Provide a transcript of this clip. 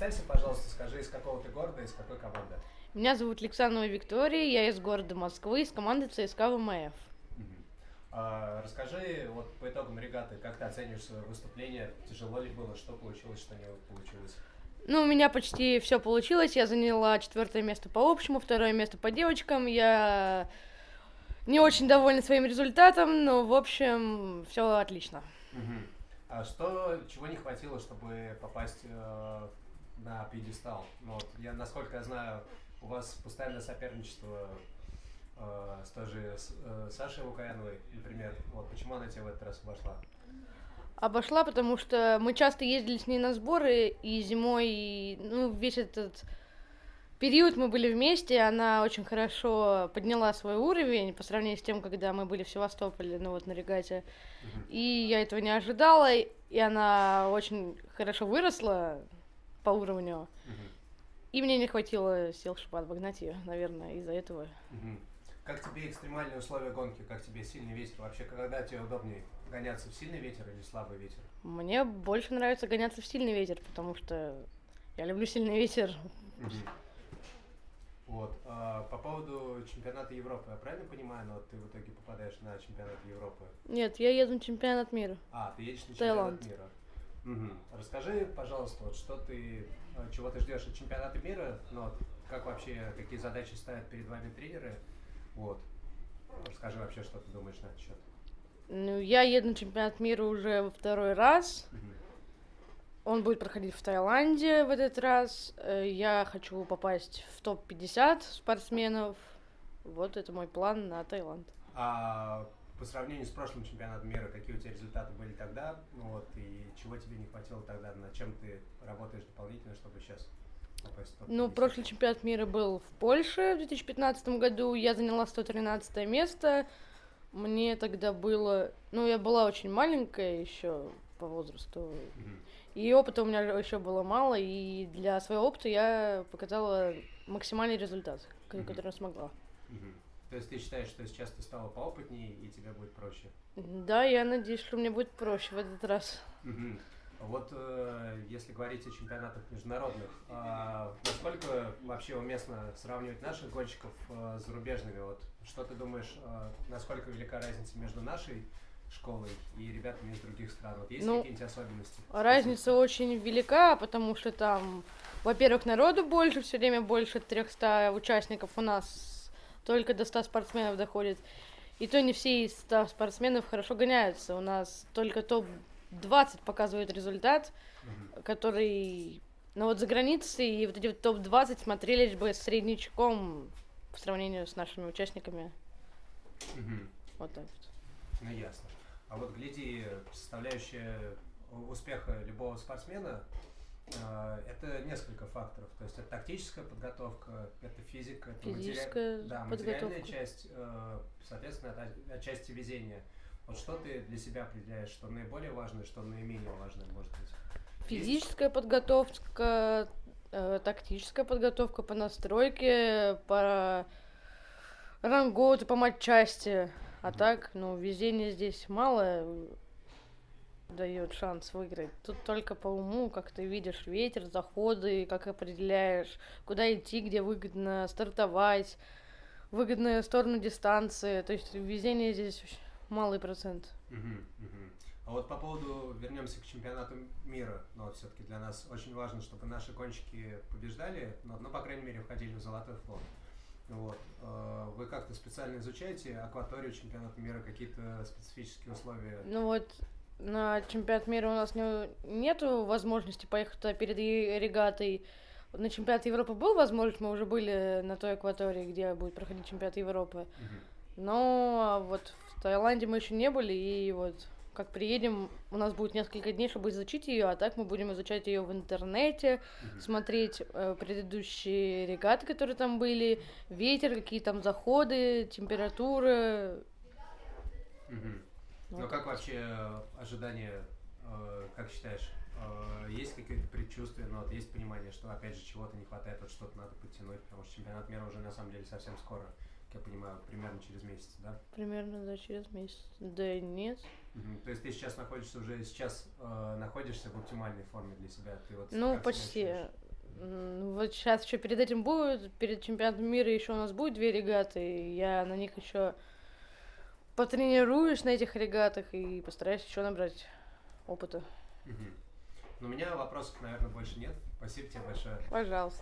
представься, пожалуйста, скажи, из какого ты города, из какой команды? Меня зовут Александрова Виктория, я из города Москвы, из команды ЦСКА ВМФ. А, расскажи вот по итогам регаты, как ты оцениваешь свое выступление? Тяжело ли было, что получилось, что не получилось? Ну, у меня почти все получилось. Я заняла четвертое место по общему, второе место по девочкам. Я не очень довольна своим результатом, но, в общем, все отлично. Угу. А что, чего не хватило, чтобы попасть э, на пьедестал? Ну, вот, я, насколько я знаю, у вас постоянное соперничество э, с той же с, э, Сашей Лукаяновой, например. Вот почему она тебе в этот раз обошла? Обошла, потому что мы часто ездили с ней на сборы, и зимой, ну, весь этот период мы были вместе, она очень хорошо подняла свой уровень по сравнению с тем, когда мы были в Севастополе, ну вот на регате. И я этого не ожидала, и она очень хорошо выросла по уровню. И мне не хватило сил, чтобы обогнать ее, наверное, из-за этого. Как тебе экстремальные условия гонки? Как тебе сильный ветер? Вообще, когда тебе удобнее гоняться в сильный ветер или слабый ветер? Мне больше нравится гоняться в сильный ветер, потому что я люблю сильный ветер. Вот. А, по поводу чемпионата Европы, я правильно понимаю, но ты в итоге попадаешь на чемпионат Европы? Нет, я еду на чемпионат мира. А, ты едешь на чемпионат мира. Угу. Расскажи, пожалуйста, вот что ты, э, чего ты ждешь от чемпионата мира, ну, вот, как вообще, какие задачи ставят перед вами тренеры, вот. Расскажи вообще, что ты думаешь на этот счет. Ну, я еду на чемпионат мира уже во второй раз. Угу. Он будет проходить в Таиланде в этот раз. Э, я хочу попасть в топ-50 спортсменов. Вот это мой план на Таиланд. А по сравнению с прошлым чемпионатом мира, какие у тебя результаты были тогда, вот, и чего тебе не хватило тогда, над чем ты работаешь дополнительно, чтобы сейчас попасть в Ну, прошлый чемпионат мира был в Польше в 2015 году, я заняла 113 место, мне тогда было, ну, я была очень маленькая еще по возрасту, mm-hmm. и опыта у меня еще было мало, и для своего опыта я показала максимальный результат, mm-hmm. который смогла. Mm-hmm. То есть ты считаешь, что сейчас ты стала поопытнее и тебе будет проще? Да, я надеюсь, что мне будет проще в этот раз. Угу. Вот э, если говорить о чемпионатах международных, э, насколько вообще уместно сравнивать наших гонщиков э, с зарубежными? Вот что ты думаешь, э, насколько велика разница между нашей школой и ребятами из других стран? Вот есть ну, какие-нибудь особенности? Разница очень велика, потому что там, во-первых, народу больше, все время больше 300 участников у нас только до 100 спортсменов доходит. И то не все из 100 спортсменов хорошо гоняются. У нас только топ-20 показывает результат, mm-hmm. который... Ну вот за границей и вот эти вот топ-20 смотрелись бы среднячком по сравнению с нашими участниками. Mm-hmm. Вот так вот. Ну ясно. А вот гляди, составляющая успеха любого спортсмена это несколько факторов. То есть это тактическая подготовка, это физика, это Физическая матери... да, материальная часть, э, соответственно, это отчасти везения. Вот что ты для себя определяешь, что наиболее важное, что наименее важное может быть? Физическая Есть? подготовка, э, тактическая подготовка по настройке, по рангоуту, по матчасти. А так, ну, везения здесь мало дает шанс выиграть. Тут только по уму, как ты видишь ветер, заходы, как определяешь, куда идти, где выгодно стартовать, выгодную сторону дистанции. То есть везение здесь малый процент. А вот по поводу, вернемся к чемпионату мира, но все-таки для нас очень важно, чтобы наши гонщики побеждали, но, ну, по крайней мере, входили в золотой флот. Вот. Э, вы как-то специально изучаете акваторию чемпионата мира, какие-то специфические условия? Ну вот на чемпионат мира у нас не, нету возможности поехать туда перед регатой. На чемпионат Европы был возможность, мы уже были на той акватории, где будет проходить чемпионат Европы. Но а вот в Таиланде мы еще не были, и вот как приедем, у нас будет несколько дней, чтобы изучить ее, а так мы будем изучать ее в интернете, uh-huh. смотреть э, предыдущие регаты, которые там были, ветер, какие там заходы, температура. Ну как вообще э, ожидания, э, как считаешь, э, есть какие-то предчувствия, но вот есть понимание, что опять же чего-то не хватает, вот что-то надо подтянуть, потому что чемпионат мира уже на самом деле совсем скоро, как я понимаю, примерно через месяц, да? Примерно, да, через месяц. Да нет. Угу. То есть ты сейчас находишься уже сейчас э, находишься в оптимальной форме для себя? Ты вот ну, почти. М, Вот сейчас еще перед этим будет, перед чемпионатом мира еще у нас будет две регаты, я на них еще потренируюсь на этих регатах и постараюсь еще набрать опыта. Мгм. Ну, у меня вопросов, наверное, больше нет. Спасибо тебе большое. Пожалуйста.